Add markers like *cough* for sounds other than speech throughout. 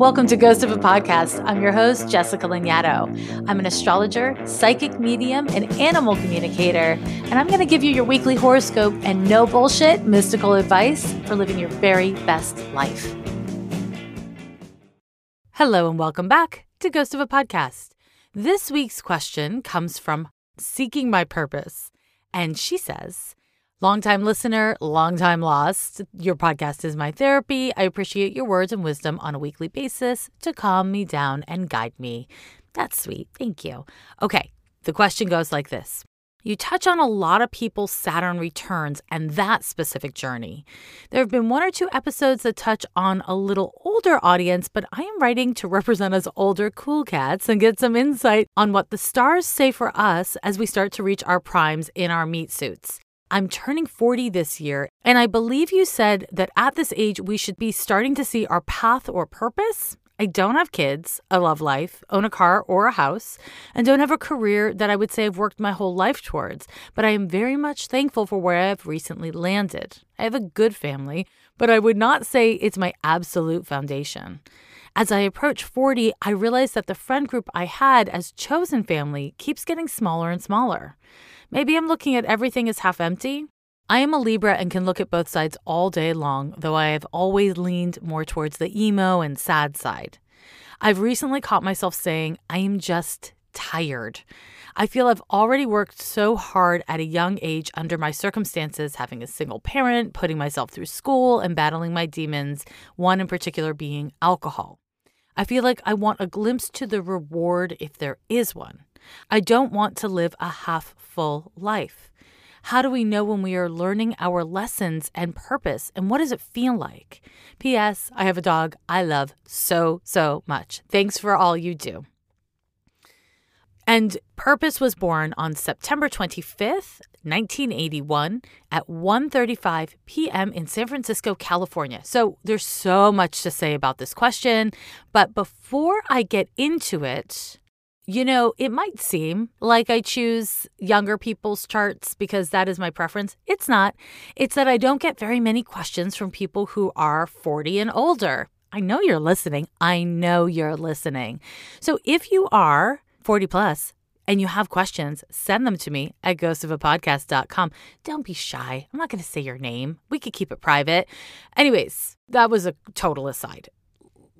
Welcome to Ghost of a Podcast. I'm your host, Jessica Lanyadoo. I'm an astrologer, psychic medium, and animal communicator, and I'm going to give you your weekly horoscope and no bullshit mystical advice for living your very best life. Hello, and welcome back to Ghost of a Podcast. This week's question comes from Seeking My Purpose, and she says, Longtime listener, longtime lost. Your podcast is my therapy. I appreciate your words and wisdom on a weekly basis to calm me down and guide me. That's sweet. Thank you. Okay, the question goes like this you touch on a lot of people's Saturn returns and that specific journey. There have been one or two episodes that touch on a little older audience, but I am writing to represent us older cool cats and get some insight on what the stars say for us as we start to reach our primes in our meat suits. I'm turning 40 this year, and I believe you said that at this age we should be starting to see our path or purpose. I don't have kids, a love life, own a car or a house, and don't have a career that I would say I've worked my whole life towards, but I am very much thankful for where I've recently landed. I have a good family, but I would not say it's my absolute foundation. As I approach 40, I realize that the friend group I had as chosen family keeps getting smaller and smaller. Maybe I'm looking at everything as half empty. I am a Libra and can look at both sides all day long, though I have always leaned more towards the emo and sad side. I've recently caught myself saying, I am just tired. I feel I've already worked so hard at a young age under my circumstances, having a single parent, putting myself through school, and battling my demons, one in particular being alcohol. I feel like I want a glimpse to the reward if there is one. I don't want to live a half full life. How do we know when we are learning our lessons and purpose? And what does it feel like? P.S. I have a dog I love so, so much. Thanks for all you do. And Purpose was born on September 25th, 1981 at 1:35 p.m. in San Francisco, California. So there's so much to say about this question, but before I get into it, you know, it might seem like I choose younger people's charts because that is my preference. It's not. It's that I don't get very many questions from people who are 40 and older. I know you're listening. I know you're listening. So if you are 40 plus and you have questions, send them to me at ghostofapodcast.com. Don't be shy. I'm not going to say your name. We could keep it private. Anyways, that was a total aside.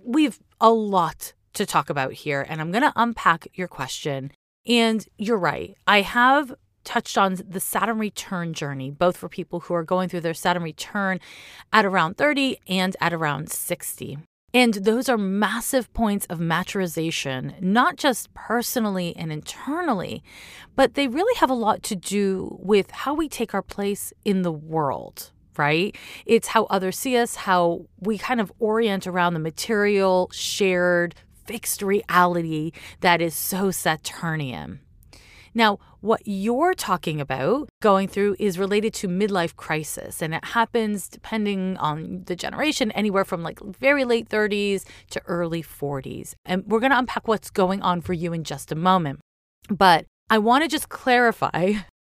We've a lot to talk about here, and I'm going to unpack your question. And you're right. I have touched on the Saturn return journey, both for people who are going through their Saturn return at around 30 and at around 60. And those are massive points of maturization, not just personally and internally, but they really have a lot to do with how we take our place in the world, right? It's how others see us, how we kind of orient around the material, shared, fixed reality that is so Saturnian. Now, what you're talking about going through is related to midlife crisis, and it happens depending on the generation, anywhere from like very late 30s to early 40s. And we're going to unpack what's going on for you in just a moment. But I want to just clarify.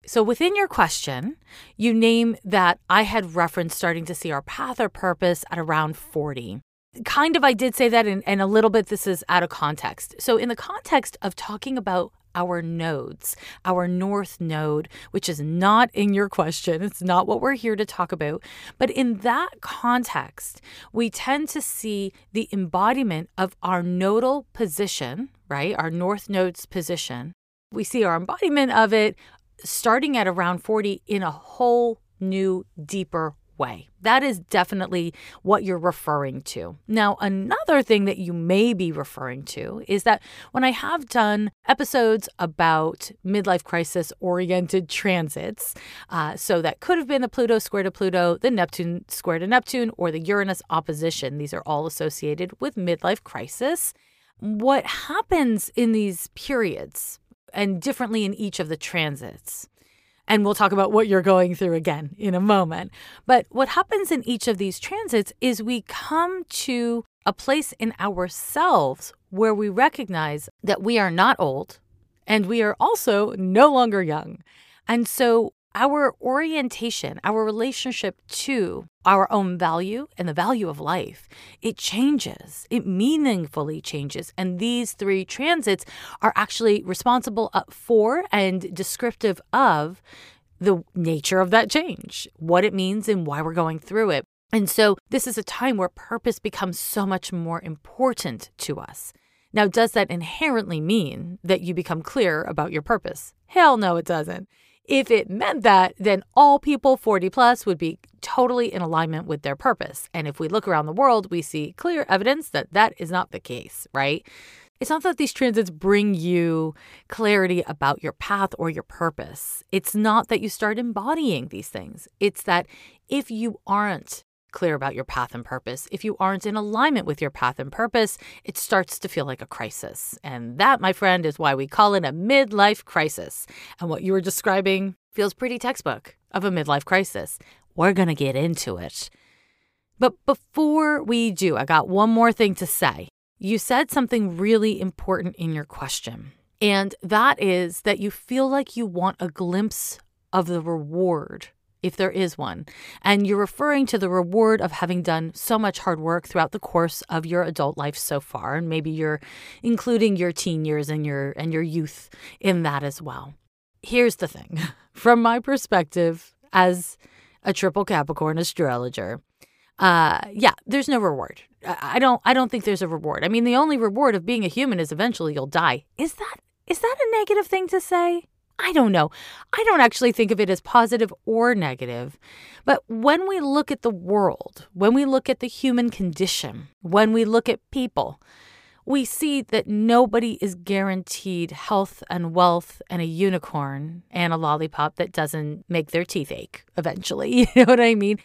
So, within your question, you name that I had referenced starting to see our path or purpose at around 40 kind of I did say that, and, and a little bit this is out of context. So, in the context of talking about our nodes, our north node, which is not in your question. It's not what we're here to talk about. But in that context, we tend to see the embodiment of our nodal position, right? Our north node's position. We see our embodiment of it starting at around 40 in a whole new, deeper way. That is definitely what you're referring to. Now, another thing that you may be referring to is that when I have done episodes about midlife crisis oriented transits, uh, so that could have been the Pluto square to Pluto, the Neptune square to Neptune, or the Uranus opposition, these are all associated with midlife crisis. What happens in these periods and differently in each of the transits and we'll talk about what you're going through again in a moment. But what happens in each of these transits is we come to a place in ourselves where we recognize that we are not old and we are also no longer young. And so our orientation, our relationship to our own value and the value of life, it changes. It meaningfully changes. And these three transits are actually responsible uh, for and descriptive of the nature of that change, what it means, and why we're going through it. And so, this is a time where purpose becomes so much more important to us. Now, does that inherently mean that you become clear about your purpose? Hell no, it doesn't. If it meant that, then all people 40 plus would be totally in alignment with their purpose. And if we look around the world, we see clear evidence that that is not the case, right? It's not that these transits bring you clarity about your path or your purpose. It's not that you start embodying these things. It's that if you aren't clear about your path and purpose, if you aren't in alignment with your path and purpose, it starts to feel like a crisis. And that, my friend, is why we call it a midlife crisis. And what you were describing feels pretty textbook of a midlife crisis. We're going to get into it. But before we do, I got one more thing to say. You said something really important in your question, and that is that you feel like you want a glimpse of the reward if there is one. And you're referring to the reward of having done so much hard work throughout the course of your adult life so far. And maybe you're including your teen years and your and your youth in that as well. Here's the thing. *laughs* From my perspective as a triple Capricorn astrologer, uh yeah, there's no reward. I don't I don't think there's a reward. I mean, the only reward of being a human is eventually you'll die. Is that is that a negative thing to say? I don't know. I don't actually think of it as positive or negative. But when we look at the world, when we look at the human condition, when we look at people, we see that nobody is guaranteed health and wealth and a unicorn and a lollipop that doesn't make their teeth ache eventually. *laughs* You know what I mean?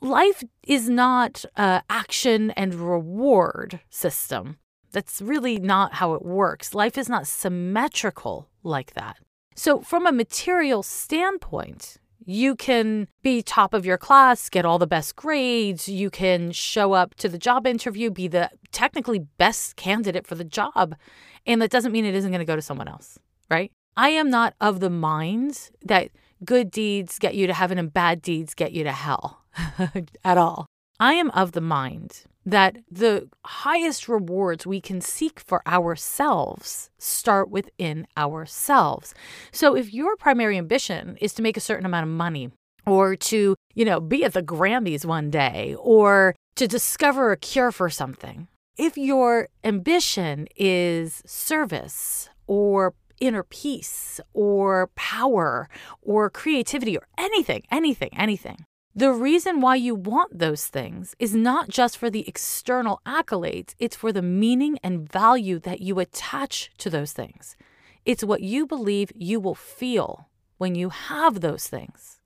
Life is not an action and reward system. That's really not how it works. Life is not symmetrical like that. So, from a material standpoint, you can be top of your class, get all the best grades, you can show up to the job interview, be the technically best candidate for the job. And that doesn't mean it isn't going to go to someone else, right? I am not of the mind that good deeds get you to heaven and bad deeds get you to hell *laughs* at all. I am of the mind that the highest rewards we can seek for ourselves start within ourselves. So if your primary ambition is to make a certain amount of money or to, you know, be at the Grammys one day or to discover a cure for something, if your ambition is service or inner peace or power or creativity or anything, anything, anything, the reason why you want those things is not just for the external accolades, it's for the meaning and value that you attach to those things. It's what you believe you will feel when you have those things.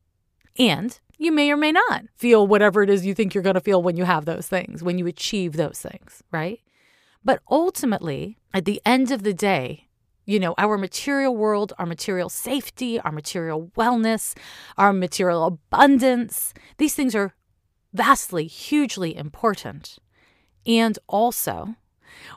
And you may or may not feel whatever it is you think you're going to feel when you have those things, when you achieve those things, right? But ultimately, at the end of the day, you know, our material world, our material safety, our material wellness, our material abundance. These things are vastly, hugely important. And also,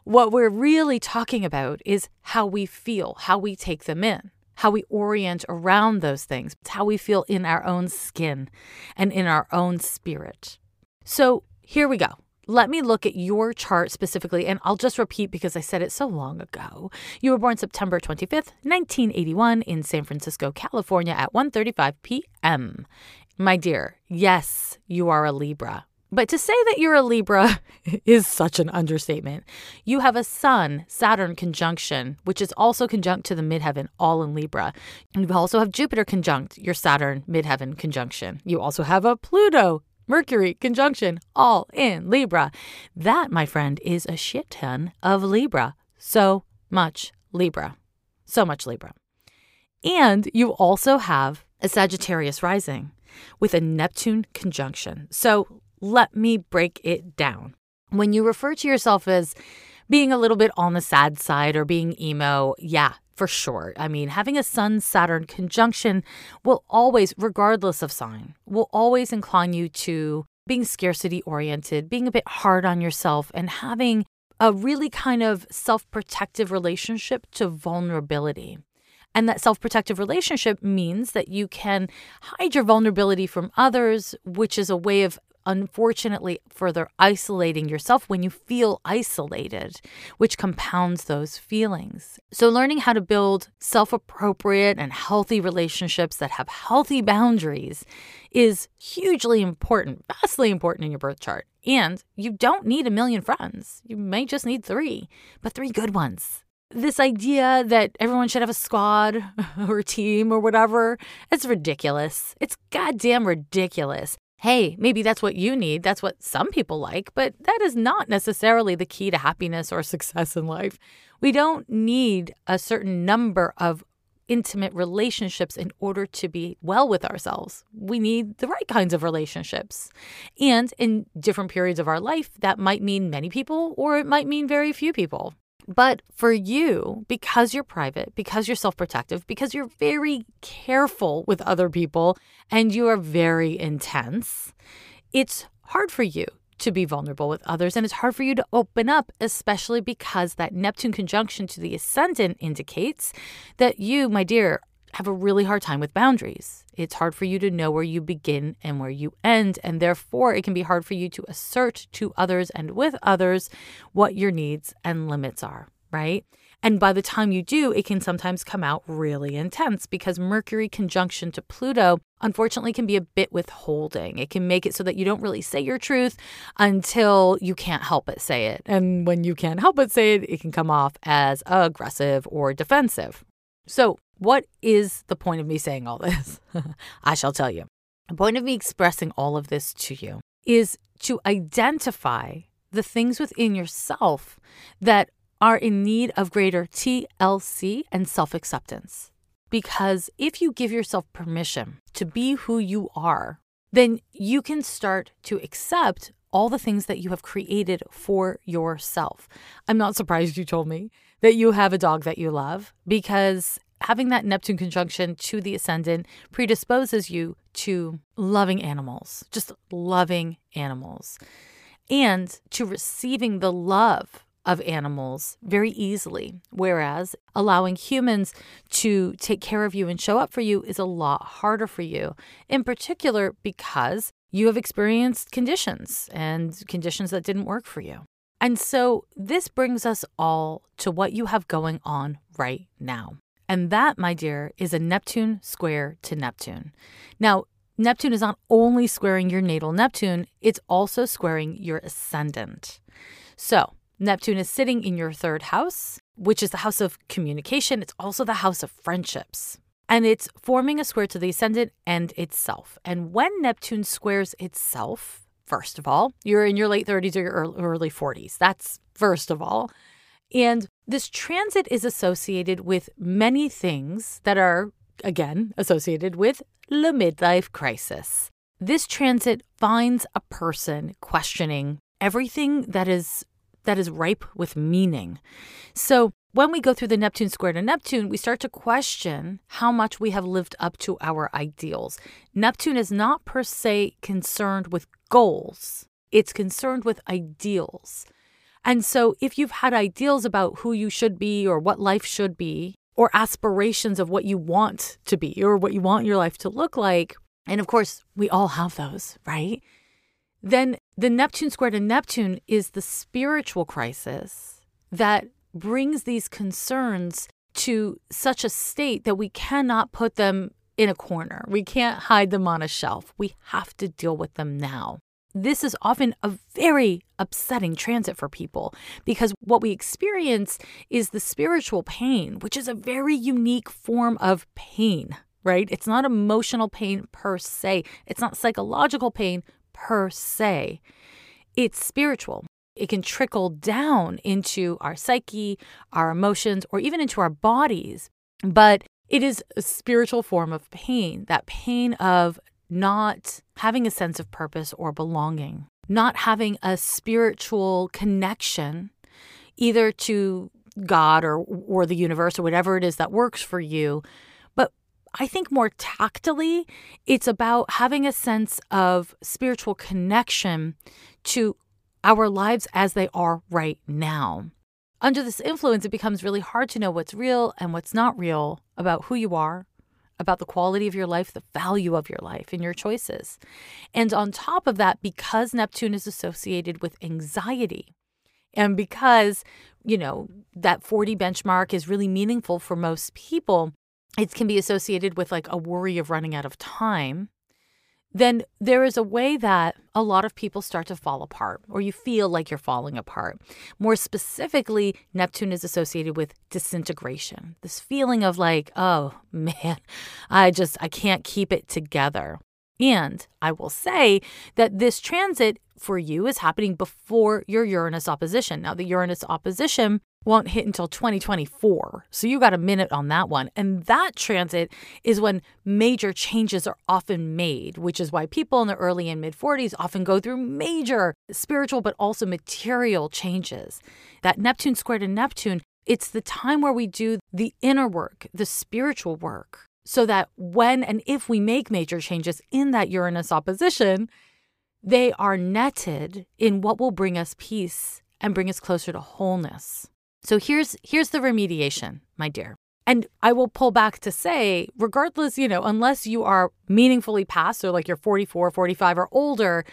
what we're really talking about is how we feel, how we take them in, how we orient around those things, how we feel in our own skin and in our own spirit. So here we go let me look at your chart specifically, and I'll just repeat because I said it so long ago. You were born September 25th, 1981 in San Francisco, California at 1:35 p.m. My dear, yes, you are a Libra. But to say that you're a Libra *laughs* is such an understatement. You have a Sun Saturn conjunction, which is also conjunct to the midheaven, all in Libra. You also have Jupiter conjunct your Saturn midheaven conjunction. You also have a Pluto Mercury conjunction, all in Libra. That, my friend, is a shit ton of Libra. So much Libra. So much Libra. And you also have a Sagittarius rising with a Neptune conjunction. So let me break it down. When you refer to yourself as being a little bit on the sad side or being emo, yeah, for sure. I mean, having a Sun Saturn conjunction will always, regardless of sign, will always incline you to being scarcity oriented, being a bit hard on yourself, and having a really kind of self protective relationship to vulnerability. And that self protective relationship means that you can hide your vulnerability from others, which is a way of unfortunately further isolating yourself when you feel isolated, which compounds those feelings. So, learning how to build self appropriate and healthy relationships that have healthy boundaries is hugely important, vastly important in your birth chart. And you don't need a million friends, you may just need three, but three good ones this idea that everyone should have a squad *laughs* or a team or whatever, it's ridiculous. It's goddamn ridiculous hey, maybe that's what you need. That's what some people like, but that is not necessarily the key to happiness or *laughs* success in life. We don't need a certain number of intimate relationships in order to be well with ourselves. We need the right kinds of relationships. And in different periods of our life, that might mean many people or it might mean very few people. But for you, because you're private, because you're self protective, because you're very careful with other people and you are very intense, it's hard for you to be vulnerable with others and it's hard for you to open up, especially because that Neptune conjunction to the ascendant indicates that you, my dear, have a really hard time with boundaries. It's hard for you to know where you begin and where you end, and therefore it can be hard for you to assert to others and with others what your needs and limits are, right? And by the time you do, it can sometimes come out really intense because Mercury conjunction to Pluto, unfortunately, can be a bit withholding. It can make it so that you don't really say your truth until you can't help but say it. And when you can't help but say it, it can come off as aggressive or defensive. So, what is the point of me saying all this? *laughs* I shall tell you. The point of me expressing all of this to you is to identify the things within yourself that are in need of greater TLC and self acceptance. Because if you give yourself permission to be who you are, then you can start to accept all the things that you have created for yourself. I'm not surprised you told me that you have a dog that you love because having that Neptune conjunction to the ascendant predisposes you to loving animals, just loving animals, and to receiving the love of animals very easily. Whereas allowing humans to take care of you and show up for you is a lot harder for you, in particular because you have experienced conditions and conditions that didn't work for you. And so this brings us all to what you have going on right now. And that, my dear, is a Neptune square to Neptune. Now, Neptune is not only squaring your natal Neptune, it's also squaring your ascendant. So, Neptune is sitting in your third house, which is the house of communication. It's also the house of friendships. And it's forming a square to the ascendant and itself. And when Neptune squares itself, first of all, you're in your late 30s or your early 40s. That's first of all. And this transit is associated with many things that are, again, associated with the midlife crisis. This transit finds a person questioning everything that is that is ripe with meaning. So, when we go through the Neptune square to Neptune, we start to question how much we have lived up to our ideals. Neptune is not per se concerned with goals, it's concerned with ideals. And so, if you've had ideals about who you should be or what life should be, or aspirations of what you want to be or what you want your life to look like, and of course, we all have those, right? Then the Neptune square to Neptune is the spiritual crisis that brings these concerns to such a state that we cannot put them in a corner. We can't hide them on a shelf. We have to deal with them now this is often a very upsetting transit for people because what we experience is the spiritual pain, which is a very unique form of pain, right? It's not emotional pain per se, it's not psychological pain per se. It's spiritual. It can trickle down into our psyche, our emotions, or even into our bodies. But it is a spiritual form of pain, that pain of not having a sense of purpose or belonging, not having a spiritual connection either to God or or the universe or whatever it is that works for you. But I think more tactily, it's about having a sense of spiritual connection to our lives as they are right now. Under this influence, it becomes really hard to know what's real and what's not real about who you are, about the quality of your life, the value of your life, and your choices. And on top of that, because Neptune is associated with anxiety, and because, you know, that 40 benchmark is really meaningful for most people, it can be associated with like a worry of running out of time then there is a way that a lot of people start to fall apart, or you feel like you're falling apart. More specifically, Neptune is associated with disintegration, this feeling of like, oh *laughs* man, I just, I can't keep it together. And I will say that this transit for you is happening before your Uranus opposition. Now, the Uranus opposition won't hit until 2024. So you got a minute on that one. And that transit is when major changes are often made, which is why people in the early and mid 40s often go through major spiritual but also material changes. That Neptune squared to Neptune, it's the time where we do the inner work, the spiritual work, so that when and if we make major changes in that Uranus opposition, they are netted in what will bring us peace and bring us closer to wholeness. So here's here's the remediation, my dear. And I will pull back to say, regardless, you know, unless you are meaningfully past, so like you're 44, 45 or older,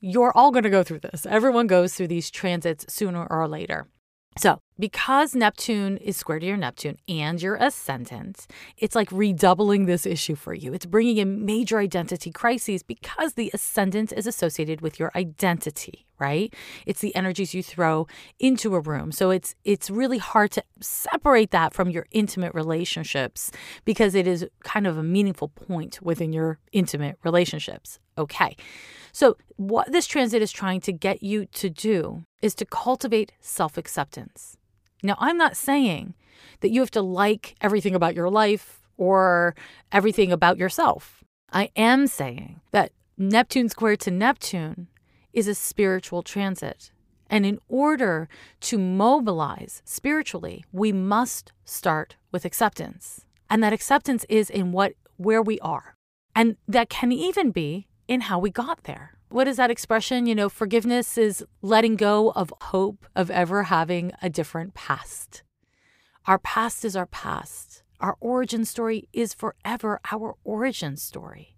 you're all going to go through this. Everyone goes through these transits sooner or later. So, because Neptune is square to your Neptune and your ascendant, it's like redoubling this issue for you. It's bringing in major identity crises because the ascendant is associated with your identity, right? It's the energies you throw into a room. So it's it's really hard to separate that from your intimate relationships because it is kind of a meaningful point within your intimate relationships. Okay. So, what this transit is trying to get you to do is to cultivate self acceptance. Now, I'm not saying that you have to like everything about your life or everything about yourself. I am saying that Neptune square to Neptune is a spiritual transit. And in order to mobilize spiritually, we must start with acceptance. And that acceptance is in what where we are. And that can even be in how we got there. What is that expression? You know, forgiveness is letting go of hope of ever having a different past. Our past is our past. Our origin story is forever our origin story.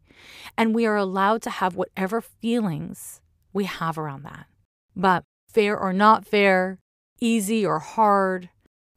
And we are allowed to have whatever feelings we have around that. But fair or not fair, easy or hard,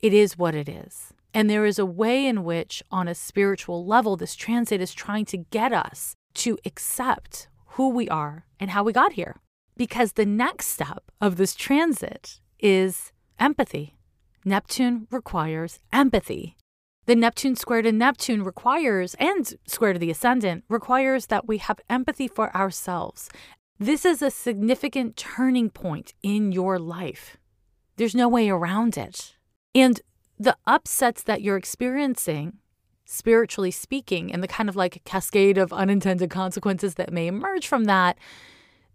it is what it is. And there is a way in which, on a spiritual level, this transit is trying to get us to accept who we are and how we got here. Because the next step of this transit is empathy. Neptune requires empathy. The Neptune square to Neptune requires, and square to the ascendant, requires that we have empathy for ourselves. This is a significant turning point in your life. There's no way around it. And the upsets that you're experiencing spiritually speaking, and the kind of like cascade of unintended consequences that may emerge from that,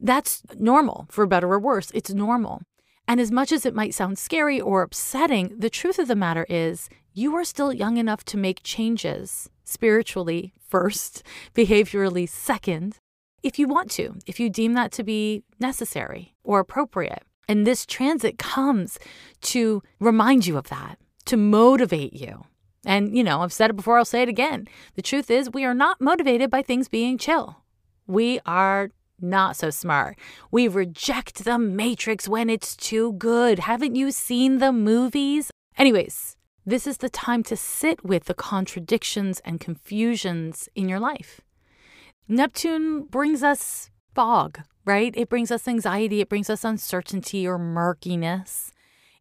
that's normal, for better or worse. It's normal. And as much as it might sound scary or upsetting, the truth of the matter is you are still young enough to make changes spiritually first, *laughs* behaviorally second, if you want to, if you deem that to be necessary or appropriate. And this transit comes to remind you of that, to motivate you, and, you know, I've said it before, I'll say it again. The truth is, we are not motivated by things being chill. We are not so smart. We reject the matrix when it's too good. Haven't you seen the movies? Anyways, this is the time to sit with the contradictions and confusions in your life. Neptune brings us fog, right? It brings us anxiety, it brings us uncertainty or murkiness.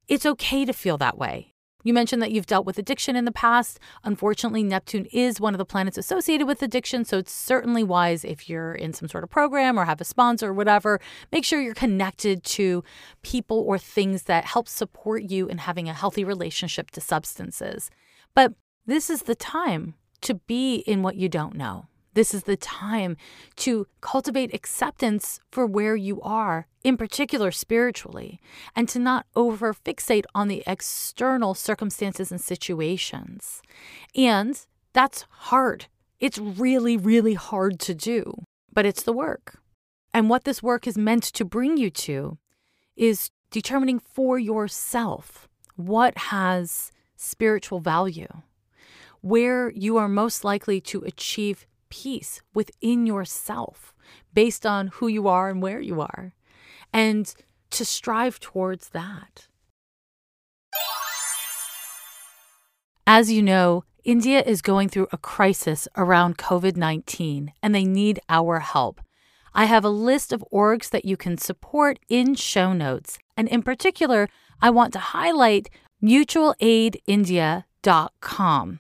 It's okay to feel that way. You mentioned that you've dealt with addiction in the past. Unfortunately, Neptune is one of the planets associated with addiction, so it's certainly wise if you're in some sort of program or have a sponsor or whatever, make sure you're connected to people or things that help support you in having a healthy relationship to substances. But this is the time to be in what you don't know. This is the time to cultivate acceptance for where you are, in particular spiritually, and to not over fixate on the external circumstances and situations. And that's hard. It's really, really hard to do, but it's the work. And what this work is meant to bring you to is determining for yourself what has spiritual value where you are most likely to achieve peace within yourself based on who you are and where you are, and to strive towards that. As you know, India is going through a crisis around COVID 19 and they need our help. I have a list of orgs that you can support in show notes. And in particular, I want to highlight mutualaidindia.com.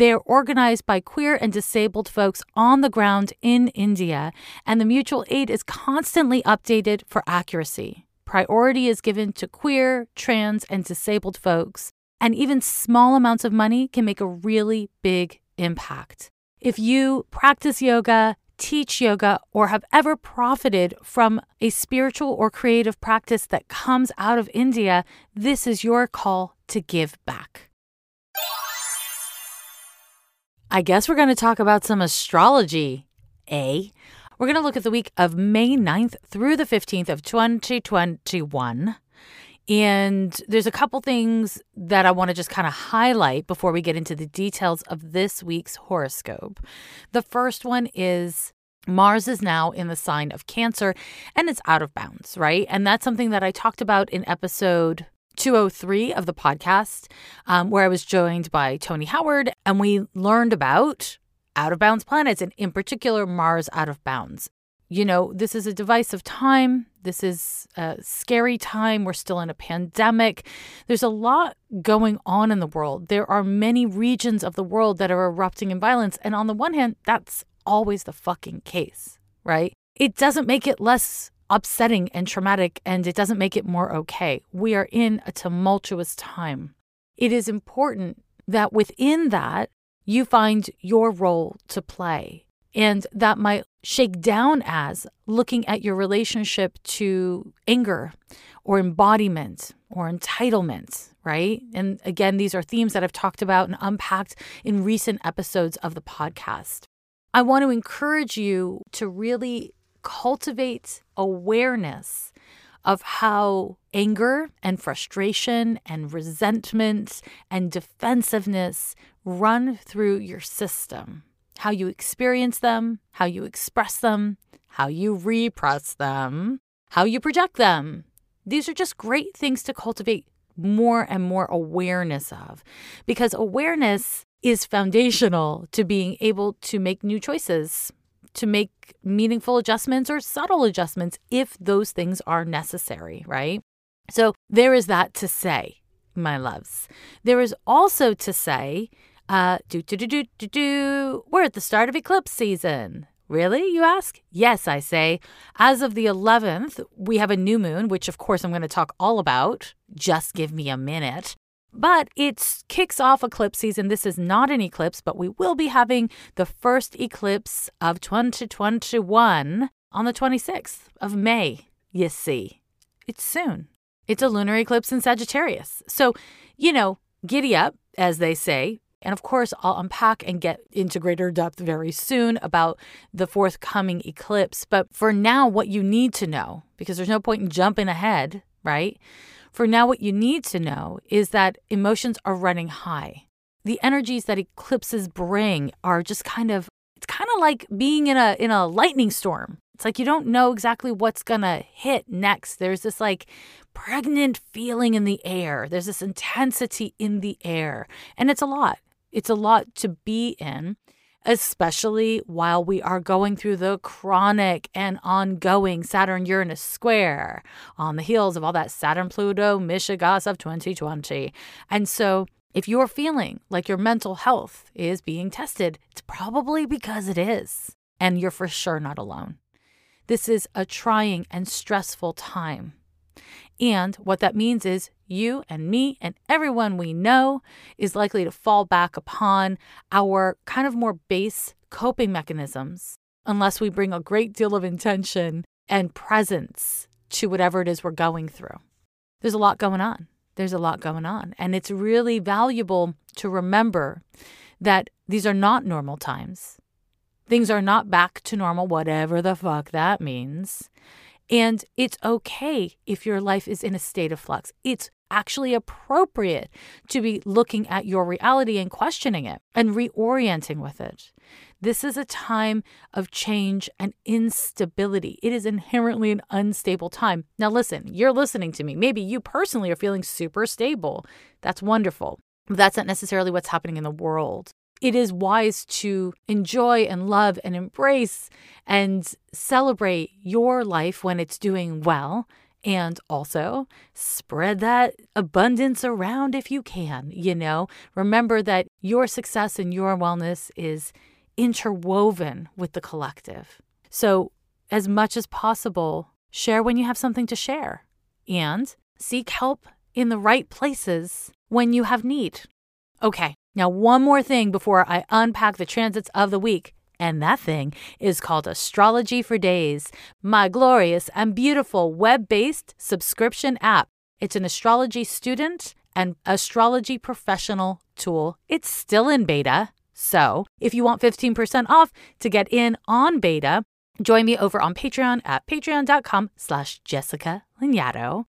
They are organized by queer and disabled folks on the ground in India, and the mutual aid is constantly updated for accuracy. Priority is given to queer, trans, and disabled folks, and even small amounts of money can make a really big impact. If you practice yoga, teach yoga, or have ever profited from a spiritual or creative practice that comes out of India, this is your call to give back. I guess we're going to talk about some astrology, eh? We're going to look at the week of May 9th through the 15th of 2021. And there's a couple things that I want to just kind of highlight before we get into the details of this week's horoscope. The first one is Mars is now in the sign of Cancer and it's out of bounds, right? And that's something that I talked about in episode 203 of the podcast, um, where I was joined by Tony Howard, and we learned about out of bounds planets, and in particular, Mars out of bounds. You know, this is a divisive time. This is a scary time. We're still in a pandemic. There's a lot going on in the world. There are many regions of the world that are erupting in violence. And on the one hand, that's always the fucking case, right? It doesn't make it less upsetting and traumatic, and it doesn't make it more okay. We are in a tumultuous time. It is important that within that, you find your role to play. And that might shake down as looking at your relationship to anger or embodiment or entitlement, right? And again, these are themes that I've talked about and unpacked in recent episodes of the podcast. I want to encourage you to really cultivate awareness of how anger and frustration and resentment and defensiveness run through your system. How you experience them, how you express them, how you repress them, how you project them. These are just great things to cultivate more and more awareness of because awareness is foundational to being able to make new choices to make meaningful adjustments or subtle adjustments if those things are necessary, right? So there is that to say, my loves. There is also to say, uh, do, do, do, do, do, do, we're at the start of eclipse season. Really, you ask? Yes, I say. As of the 11th, we have a new moon, which of course I'm going to talk all about. Just give me a minute. But it kicks off eclipse season. This is not an eclipse, but we will be having the first eclipse of 2021 on the 26th of May, you see. It's soon. It's a lunar eclipse in Sagittarius. So, you know, giddy up, as they say. And of course, I'll unpack and get into greater depth very soon about the forthcoming eclipse. But for now, what you need to know, because there's no point in jumping ahead, right? For now, what you need to know is that emotions are running high. The energies that eclipses bring are just kind of it's kind of like being in a in a lightning storm. It's like you don't know exactly what's going to hit next. There's this like pregnant feeling in the air. There's this intensity in the air. And it's a lot. It's a lot to be in especially while we are going through the chronic and ongoing Saturn Uranus square on the heels of all that Saturn Pluto mishigas of 2020. And so, if you're feeling like your mental health is being tested, it's probably because it is. And you're for sure not alone. This is a trying and stressful time. And what that means is you and me and everyone we know is likely to fall back upon our kind of more base coping mechanisms unless we bring a great deal of intention and presence to whatever it is we're going through. There's a lot going on. There's a lot going on. And it's really valuable to remember that these are not normal times. Things are not back to normal, whatever the fuck that means. And it's okay if your life is in a state of flux. It's actually appropriate to be looking at your reality and questioning it and reorienting with it. This is a time of change and instability. It is inherently an unstable time. Now, listen, you're listening to me. Maybe you personally are feeling super stable. That's wonderful. But that's not necessarily what's happening in the world. It is wise to enjoy and love and embrace and celebrate your life when it's doing well and also spread that abundance around if you can. You know, remember that your success and your wellness is interwoven with the collective. So, as much as possible, share when you have something to share and seek help in the right places when you have need. Okay, now one more thing before I unpack the transits of the week. And that thing is called Astrology for Days, my glorious and beautiful web based subscription app. It's an astrology student and astrology professional tool. It's still in beta. So if you want 15% off to get in on beta, join me over on Patreon at patreon.com slash Jessica Lanyadoo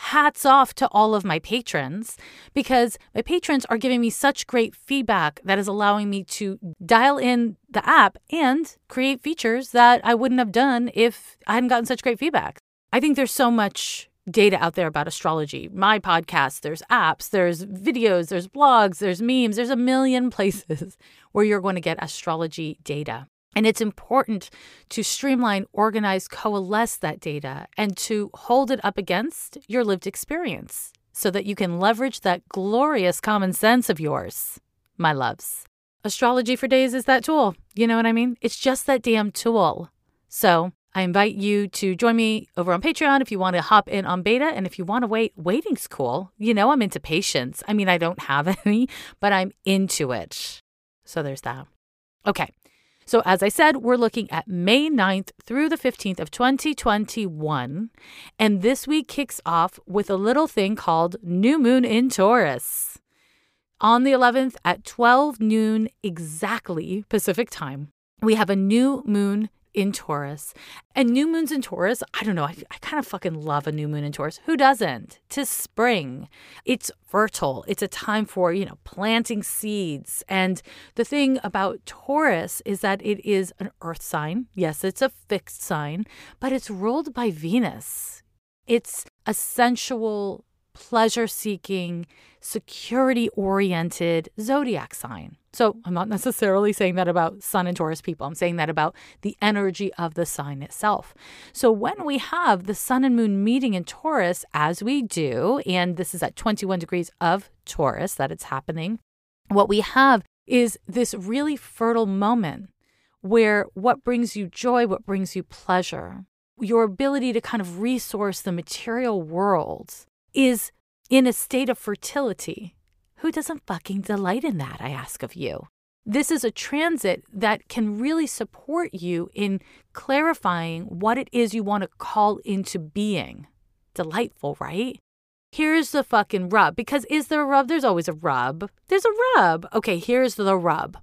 hats off to all of my patrons because my patrons are giving me such great feedback that is allowing me to dial in the app and create features that I wouldn't have done if I hadn't gotten such great feedback. I think there's so much data out there about astrology. My podcast, there's apps, there's videos, there's blogs, there's memes, there's a million *laughs* places where you're going to get astrology data. And it's important to streamline, organize, coalesce that data and to hold it up against your lived experience so that you can leverage that glorious common sense of yours, my loves. Astrology for Days is that tool. You know what I mean? It's just that damn tool. So I invite you to join me over on Patreon if you want to hop in on beta. And if you want to wait, waiting's cool. You know, I'm into patience. I mean, I don't have *laughs* any, but I'm into it. So there's that. Okay. So, as I said, we're looking at May 9th through the 15th of 2021. And this week kicks off with a little thing called New Moon in Taurus. On the 11th at 12 noon exactly Pacific time, we have a new moon in Taurus. And new moons in Taurus, I don't know, I, I kind of fucking love a new moon in Taurus. Who doesn't? Tis spring. It's fertile. It's a time for, you know, planting seeds. And the thing about Taurus is that it is an earth sign. Yes, it's a fixed sign, but it's ruled by Venus. It's a sensual, pleasure seeking, security oriented zodiac sign. So I'm not *laughs* necessarily saying that about Sun and Taurus people. I'm saying that about the energy of the sign itself. So when we have the Sun and Moon meeting in Taurus, as we do, and this is at 21 degrees of Taurus that it's happening, what we have is this really fertile moment where what brings you joy, what brings you pleasure, your ability to kind of resource the material world is in a state of fertility. Who doesn't fucking delight in that, I ask of you? This is a transit that can really support you in clarifying what it is you want to call into being. Delightful, right? Here's the fucking rub. Because is there a rub? There's always a rub. There's a rub. Okay, here's the rub.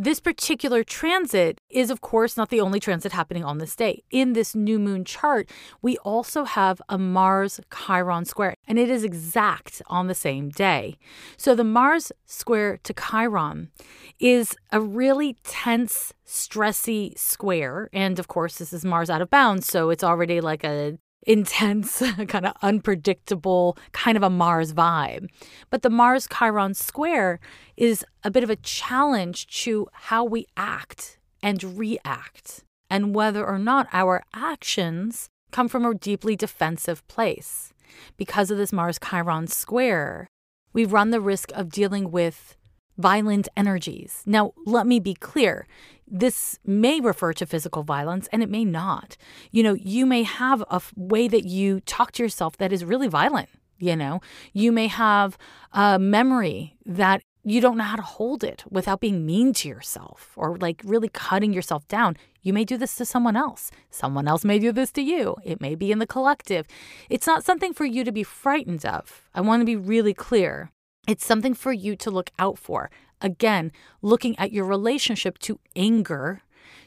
This particular transit is, of course, not the only transit happening on this day. In this new moon chart, we also have a Mars Chiron square, and it is exact on the same day. So the Mars square to Chiron is a really tense, stressy square. And of course, this is Mars out of bounds, so it's already like a intense, *laughs* kind of unpredictable, kind of a Mars vibe. But the Mars Chiron square is a bit of a challenge to how we act and react, and whether or not our actions come from a deeply defensive place. Because of this Mars Chiron square, we run the risk of dealing with violent energies. Now, let me be clear this may refer to physical violence and it may not. You know, you may have a way that you talk to yourself that is really violent. You know, you may have a memory that you don't know how to hold it without being mean to yourself or like really cutting yourself down. You may do this to someone else. Someone else may do this to you. It may be in the collective. It's not something for you to be frightened of. I want to be really clear. It's something for you to look out for. Again, looking at your relationship to anger,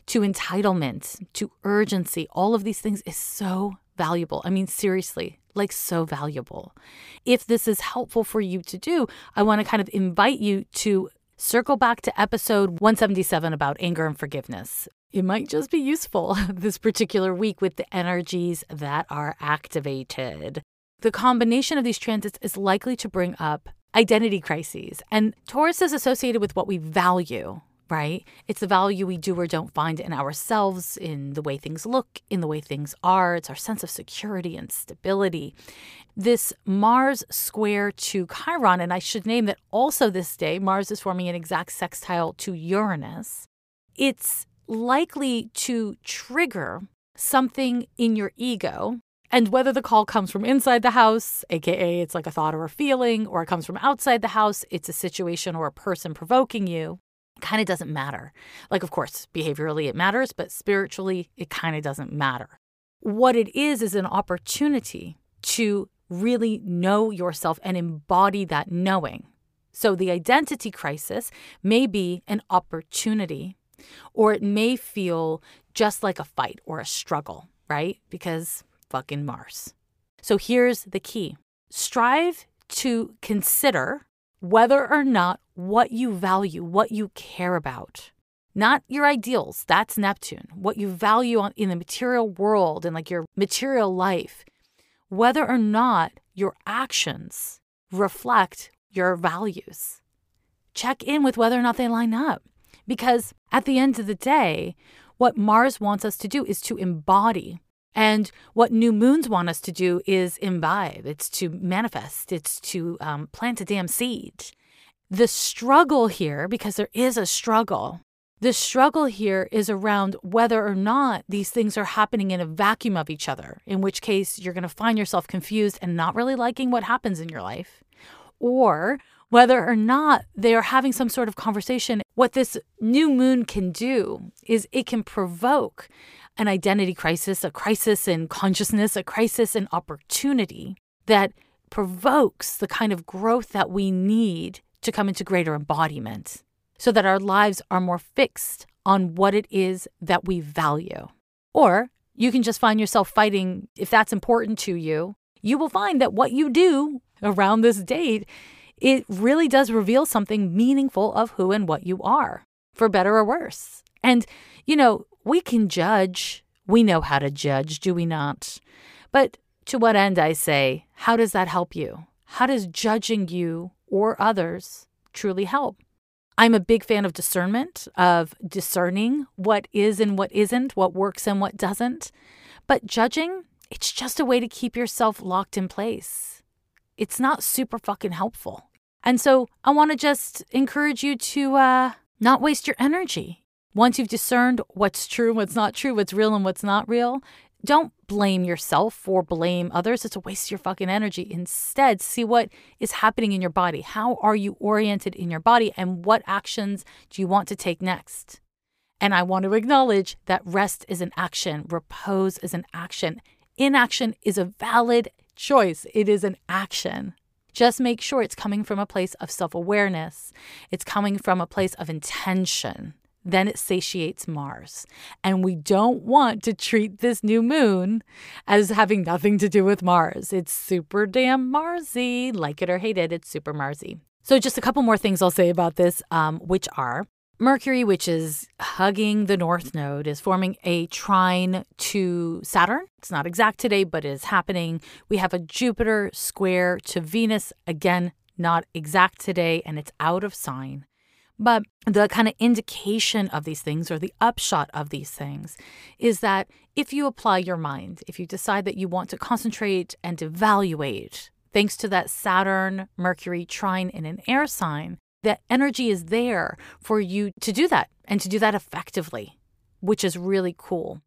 to entitlement, to urgency, all of these things is so valuable. I mean, seriously, like so valuable. If this is helpful for you to do, I want to kind of invite you to circle back to episode 177 about anger and forgiveness. It might just be useful *laughs* this particular week with the energies that are activated. The combination of these transits is likely to bring up identity crises, and Taurus is associated with what we value, right? It's the value we do or don't find in ourselves, in the way things look, in the way things are. It's our sense of security and stability. This Mars square to Chiron, and I should name that also this day, Mars is forming an exact sextile to Uranus. It's likely to trigger something in your ego. And whether the call comes from inside the house, aka it's like a thought or a feeling, or it comes from outside the house, it's a situation or a person provoking you, kind of doesn't matter. Like, of course, behaviorally it matters, but spiritually it kind of doesn't matter. What it is is an opportunity to really know yourself and embody that knowing. So, the identity crisis may be an opportunity, or it may feel just like a fight or a struggle, right? Because fucking Mars. So, here's the key strive to consider whether or not what you value, what you care about, not your ideals, that's Neptune, what you value in the material world and like your material life, whether or not your actions reflect your values. Check in with whether or not they line up. Because at the end of the day, what Mars wants us to do is to embody and what new moons want us to do is imbibe, it's to manifest, it's to um, plant a damn seed. The struggle here, because there is a struggle, the struggle here is around whether or not these things are happening in a vacuum of each other, in which case you're going to find yourself confused and not really liking what happens in your life, or whether or not they are having some sort of conversation. What this new moon can do is it can provoke an identity crisis, a crisis in consciousness, a crisis in opportunity that provokes the kind of growth that we need to come into greater embodiment so that our lives are more fixed on what it is that we value. Or you can just find yourself fighting if that's important to you. You will find that what you do around this date, it really does reveal something meaningful of who and what you are, for better or worse. And, you know, we can judge. We know how to judge, do we not? But to what end, I say, how does that help you? How does judging you or others truly help? I'm a big fan of discernment, of discerning what is and what isn't, what works and what doesn't. But judging, it's just a way to keep yourself locked in place. It's not super fucking helpful. And so I want to just encourage you to uh, not waste your energy. Once you've discerned what's true, what's not true, what's real and what's not real, don't blame yourself or blame others. It's a waste of your fucking energy. Instead, see what is happening in your body. How are you oriented in your body? And what actions do you want to take next? And I want to acknowledge that rest is an action, repose is an action. Inaction is a valid choice, it is an action. Just make sure it's coming from a place of self awareness, it's coming from a place of intention then it satiates Mars. And we don't want to treat this new moon as having nothing to do with Mars. It's super damn Marsy. Like it or hate it, it's super Marsy. So, just a couple more things I'll say about this, um, which are Mercury, which is hugging the North Node, is forming a trine to Saturn. It's not exact today, but it is happening. We have a Jupiter square to Venus, again, not exact today, and it's out of sign. But the kind of indication of these things or the upshot of these things is that if you apply your mind, if you decide that you want to concentrate and evaluate, thanks to that Saturn Mercury trine in an air sign, that energy is there for you to do that and to do that effectively, which is really cool.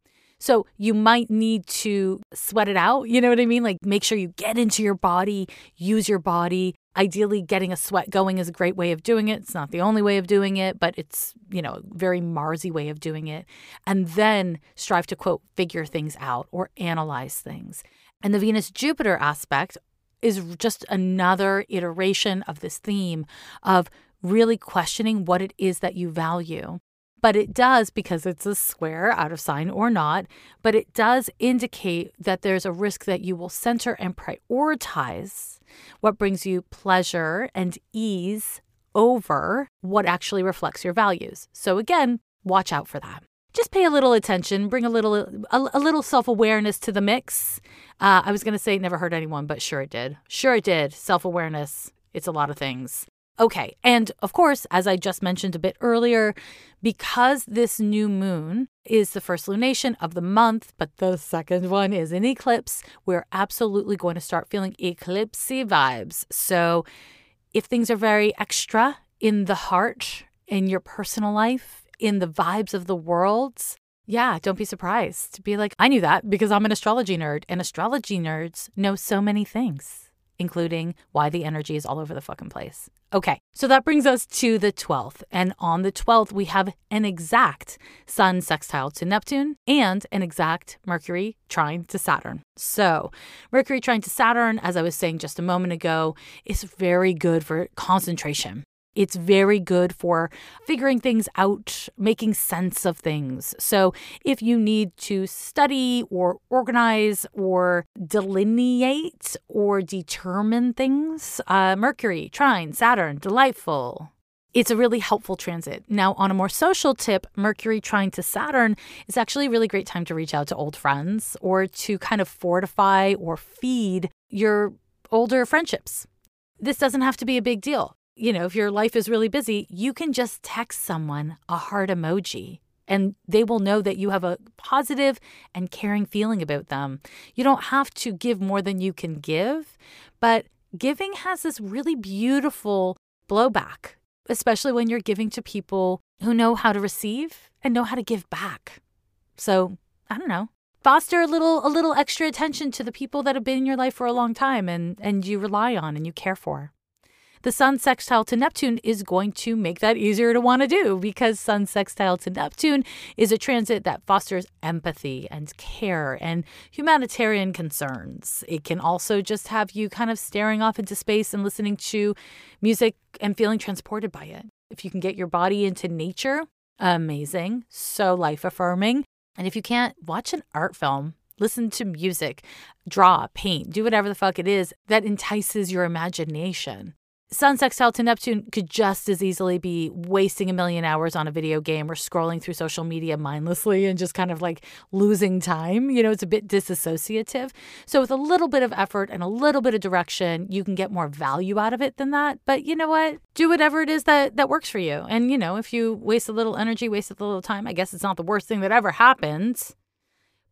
So you might need to sweat it out. You know what I mean? Like make sure you get into your body, use your body. Ideally, getting a sweat going is a great way of doing it. It's not the only way of doing it, but it's, you know, a very Marsy way of doing it. And then strive to quote, figure things out or analyze things. And the Venus Jupiter aspect is just another iteration of this theme of really questioning what it is that you value but it does because it's a square out of sign or not, but it does indicate that there's a risk that you will center and prioritize what brings you pleasure and ease over what actually reflects your values. So again, watch out for that. Just pay a little attention, bring a little a, a little self-awareness to the mix. Uh, I was to say it never hurt anyone, but sure it did. Sure it did. Self-awareness, it's a lot of things. Okay. And of course, as I just mentioned a bit earlier, because this new moon is the first lunation of the month, but the second one is an eclipse, we're absolutely going to start feeling eclipsey vibes. So if things are very extra in the heart, in your personal life, in the vibes of the world, yeah, don't be surprised. Be like, I knew that because I'm an astrology nerd, and astrology nerds know so many things, including why the energy is all over the fucking place. Okay, so that brings us to the 12th. And on the 12th, we have an exact Sun sextile to Neptune and an exact Mercury trine to Saturn. So, Mercury trine to Saturn, as I was saying just a moment ago, is very good for concentration. It's very good for figuring things out, making sense of things. So, if you need to study or organize or delineate or determine things, uh, Mercury, Trine, Saturn, delightful. It's a really helpful transit. Now, on a more social tip, Mercury trine to Saturn is actually a really great time to reach out to old friends or to kind of fortify or feed your older friendships. This doesn't have to be a big deal you know, if your life is really busy, you can just text someone a heart emoji and they will know that you have a positive and caring feeling about them. You don't have to give more than you can give, but giving has this really beautiful blowback, especially when you're giving to people who know how to receive and know how to give back. So, I don't know. Foster a little a little extra attention to the people that have been in your life for a long time and and you rely on and you care for the Sun sextile to Neptune is going to make that easier to want to do because Sun sextile to Neptune is a transit that fosters empathy and care and humanitarian concerns. It can also just have you kind of staring off into space and listening to music and feeling transported by it. If you can get your body into nature, amazing, so life affirming. And if you can't, watch an art film listen to music, draw, paint, do whatever the fuck it is that entices your imagination. Sun sextile to Neptune could just as easily be wasting a million hours on a video game or scrolling through social media mindlessly and just kind of like losing time. You know, it's a bit disassociative. So, with a little bit of effort and a little bit of direction, you can get more value out of it than that. But you know what? Do whatever it is that, that works for you. And, you know, if you waste a little energy, waste a little time, I guess it's not the worst thing that ever happens.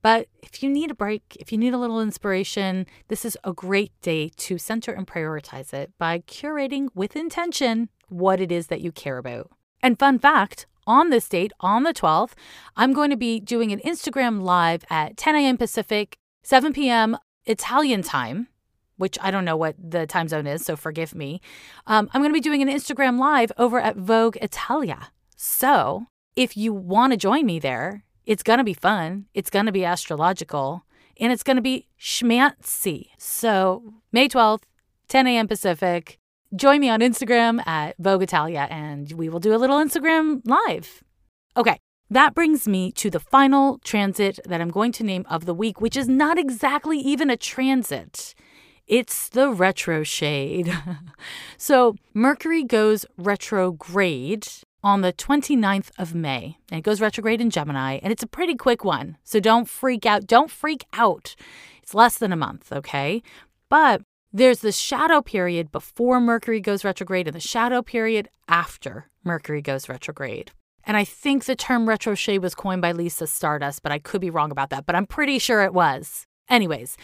But if you need a break, if you need a little inspiration, this is a great day to center and prioritize it by curating with intention what it is that you care about. And fun fact on this date, on the 12th, I'm going to be doing an Instagram live at 10 a.m. Pacific, 7 p.m. Italian time, which I don't know what the time zone is, so forgive me. Um, I'm going to be doing an Instagram live over at Vogue Italia. So if you want to join me there, it's going to be fun. It's going to be astrological and it's going to be schmancy. So, May 12th, 10 a.m. Pacific. Join me on Instagram at Vogue Italia and we will do a little Instagram live. Okay, that brings me to the final transit that I'm going to name of the week, which is not exactly even a transit. It's the retro shade. *laughs* so, Mercury goes retrograde on the 29th of May. And it goes retrograde in Gemini, and it's a pretty quick one. So don't freak out. Don't freak out. It's less than a month, okay? But there's the shadow period before Mercury goes retrograde and the shadow period after Mercury goes retrograde. And I think the term retroshade was coined by Lisa Stardust, but I could be wrong about that, but I'm pretty sure it was. Anyways,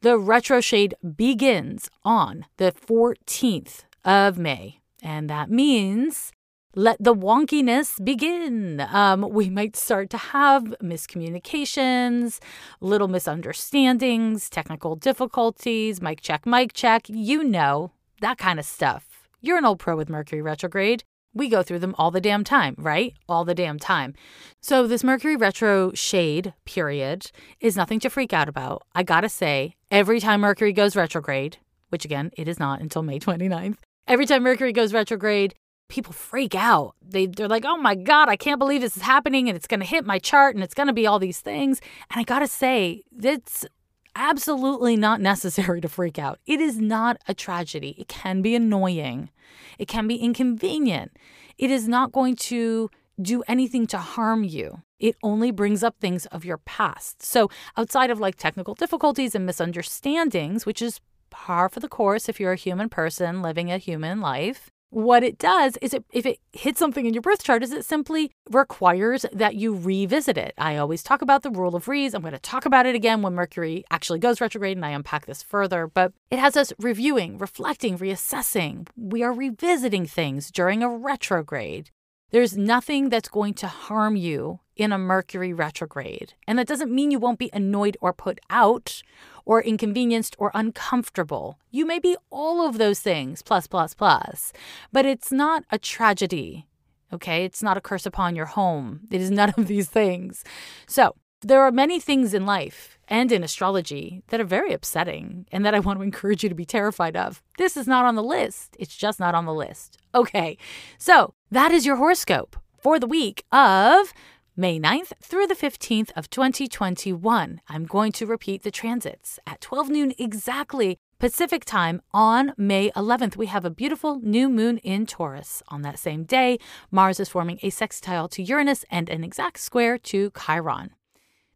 the retro shade begins on the 14th of May. And that means let the wonkiness begin. Um, we might start to have miscommunications, little misunderstandings, technical difficulties, mic check, mic check, you know, that kind of stuff. You're an old pro with Mercury retrograde. We go through them all the damn time, right? All the damn time. So, this Mercury retro shade period is nothing to freak out about. I gotta say, every time Mercury goes retrograde, which again, it is not until May 29th, every time Mercury goes retrograde, people freak out. They they're like, "Oh my god, I can't believe this is happening and it's going to hit my chart and it's going to be all these things." And I got to say, it's absolutely not *laughs* necessary to freak out. It is not a tragedy. It can be annoying. It can be inconvenient. It is not going to do anything to harm you. It only brings up things of your past. So, outside of like technical difficulties and misunderstandings, which is par for the course if you're a human person living a human life, what it does is it, if it hits something in your birth chart is it simply requires that you revisit it? I always talk about the rule of re's i'm going to talk about it again when mercury actually goes retrograde and i unpack this further but it has us reviewing reflecting reassessing. We are revisiting things during a retrograde there's nothing that's going to harm you in a Mercury retrograde. And that doesn't mean you won't be annoyed or put out or inconvenienced or uncomfortable. You may be all of those things, plus, plus, plus, but it's not a tragedy. Okay. It's not a curse upon your home. It is none of these things. So there are many things in life and in astrology that are very upsetting and that I want to encourage you to be terrified of. This is not on the list. It's just not on the list. Okay. So that is your horoscope for the week of May 9th through the 15th of 2021. I'm going to repeat the transits at 12 noon exactly Pacific time on May 11th. We have a beautiful new moon in Taurus. On that same day, Mars is forming a sextile to Uranus and an exact square to Chiron.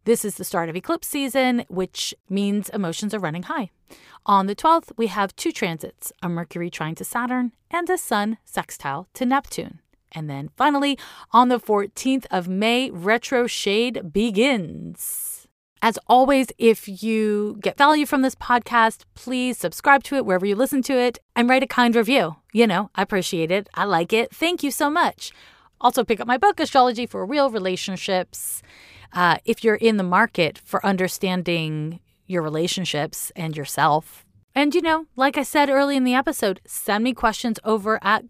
This is the start of eclipse season, which means emotions are running high. On the 12th, we have two transits a Mercury trine to Saturn and a Sun sextile to Neptune. And then finally, on the 14th of May, Retro Shade begins. As always, if you get value from this podcast, please subscribe to it wherever you listen to it and write a kind review. You know, I appreciate it. I like it. Thank you so much. Also, pick up my book, Astrology for Real Relationships uh, if you're in the market for understanding your relationships and yourself. And, you know, like I said early in the episode, send me questions over at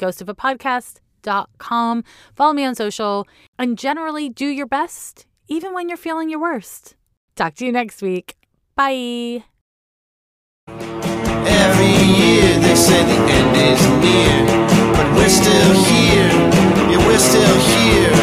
ghostofapodcast.com. Follow me on social and generally do your best, even when you're feeling your worst. Talk to you next week. Bye. Every year they say the end is near, but we're still here. Yeah, we're still here.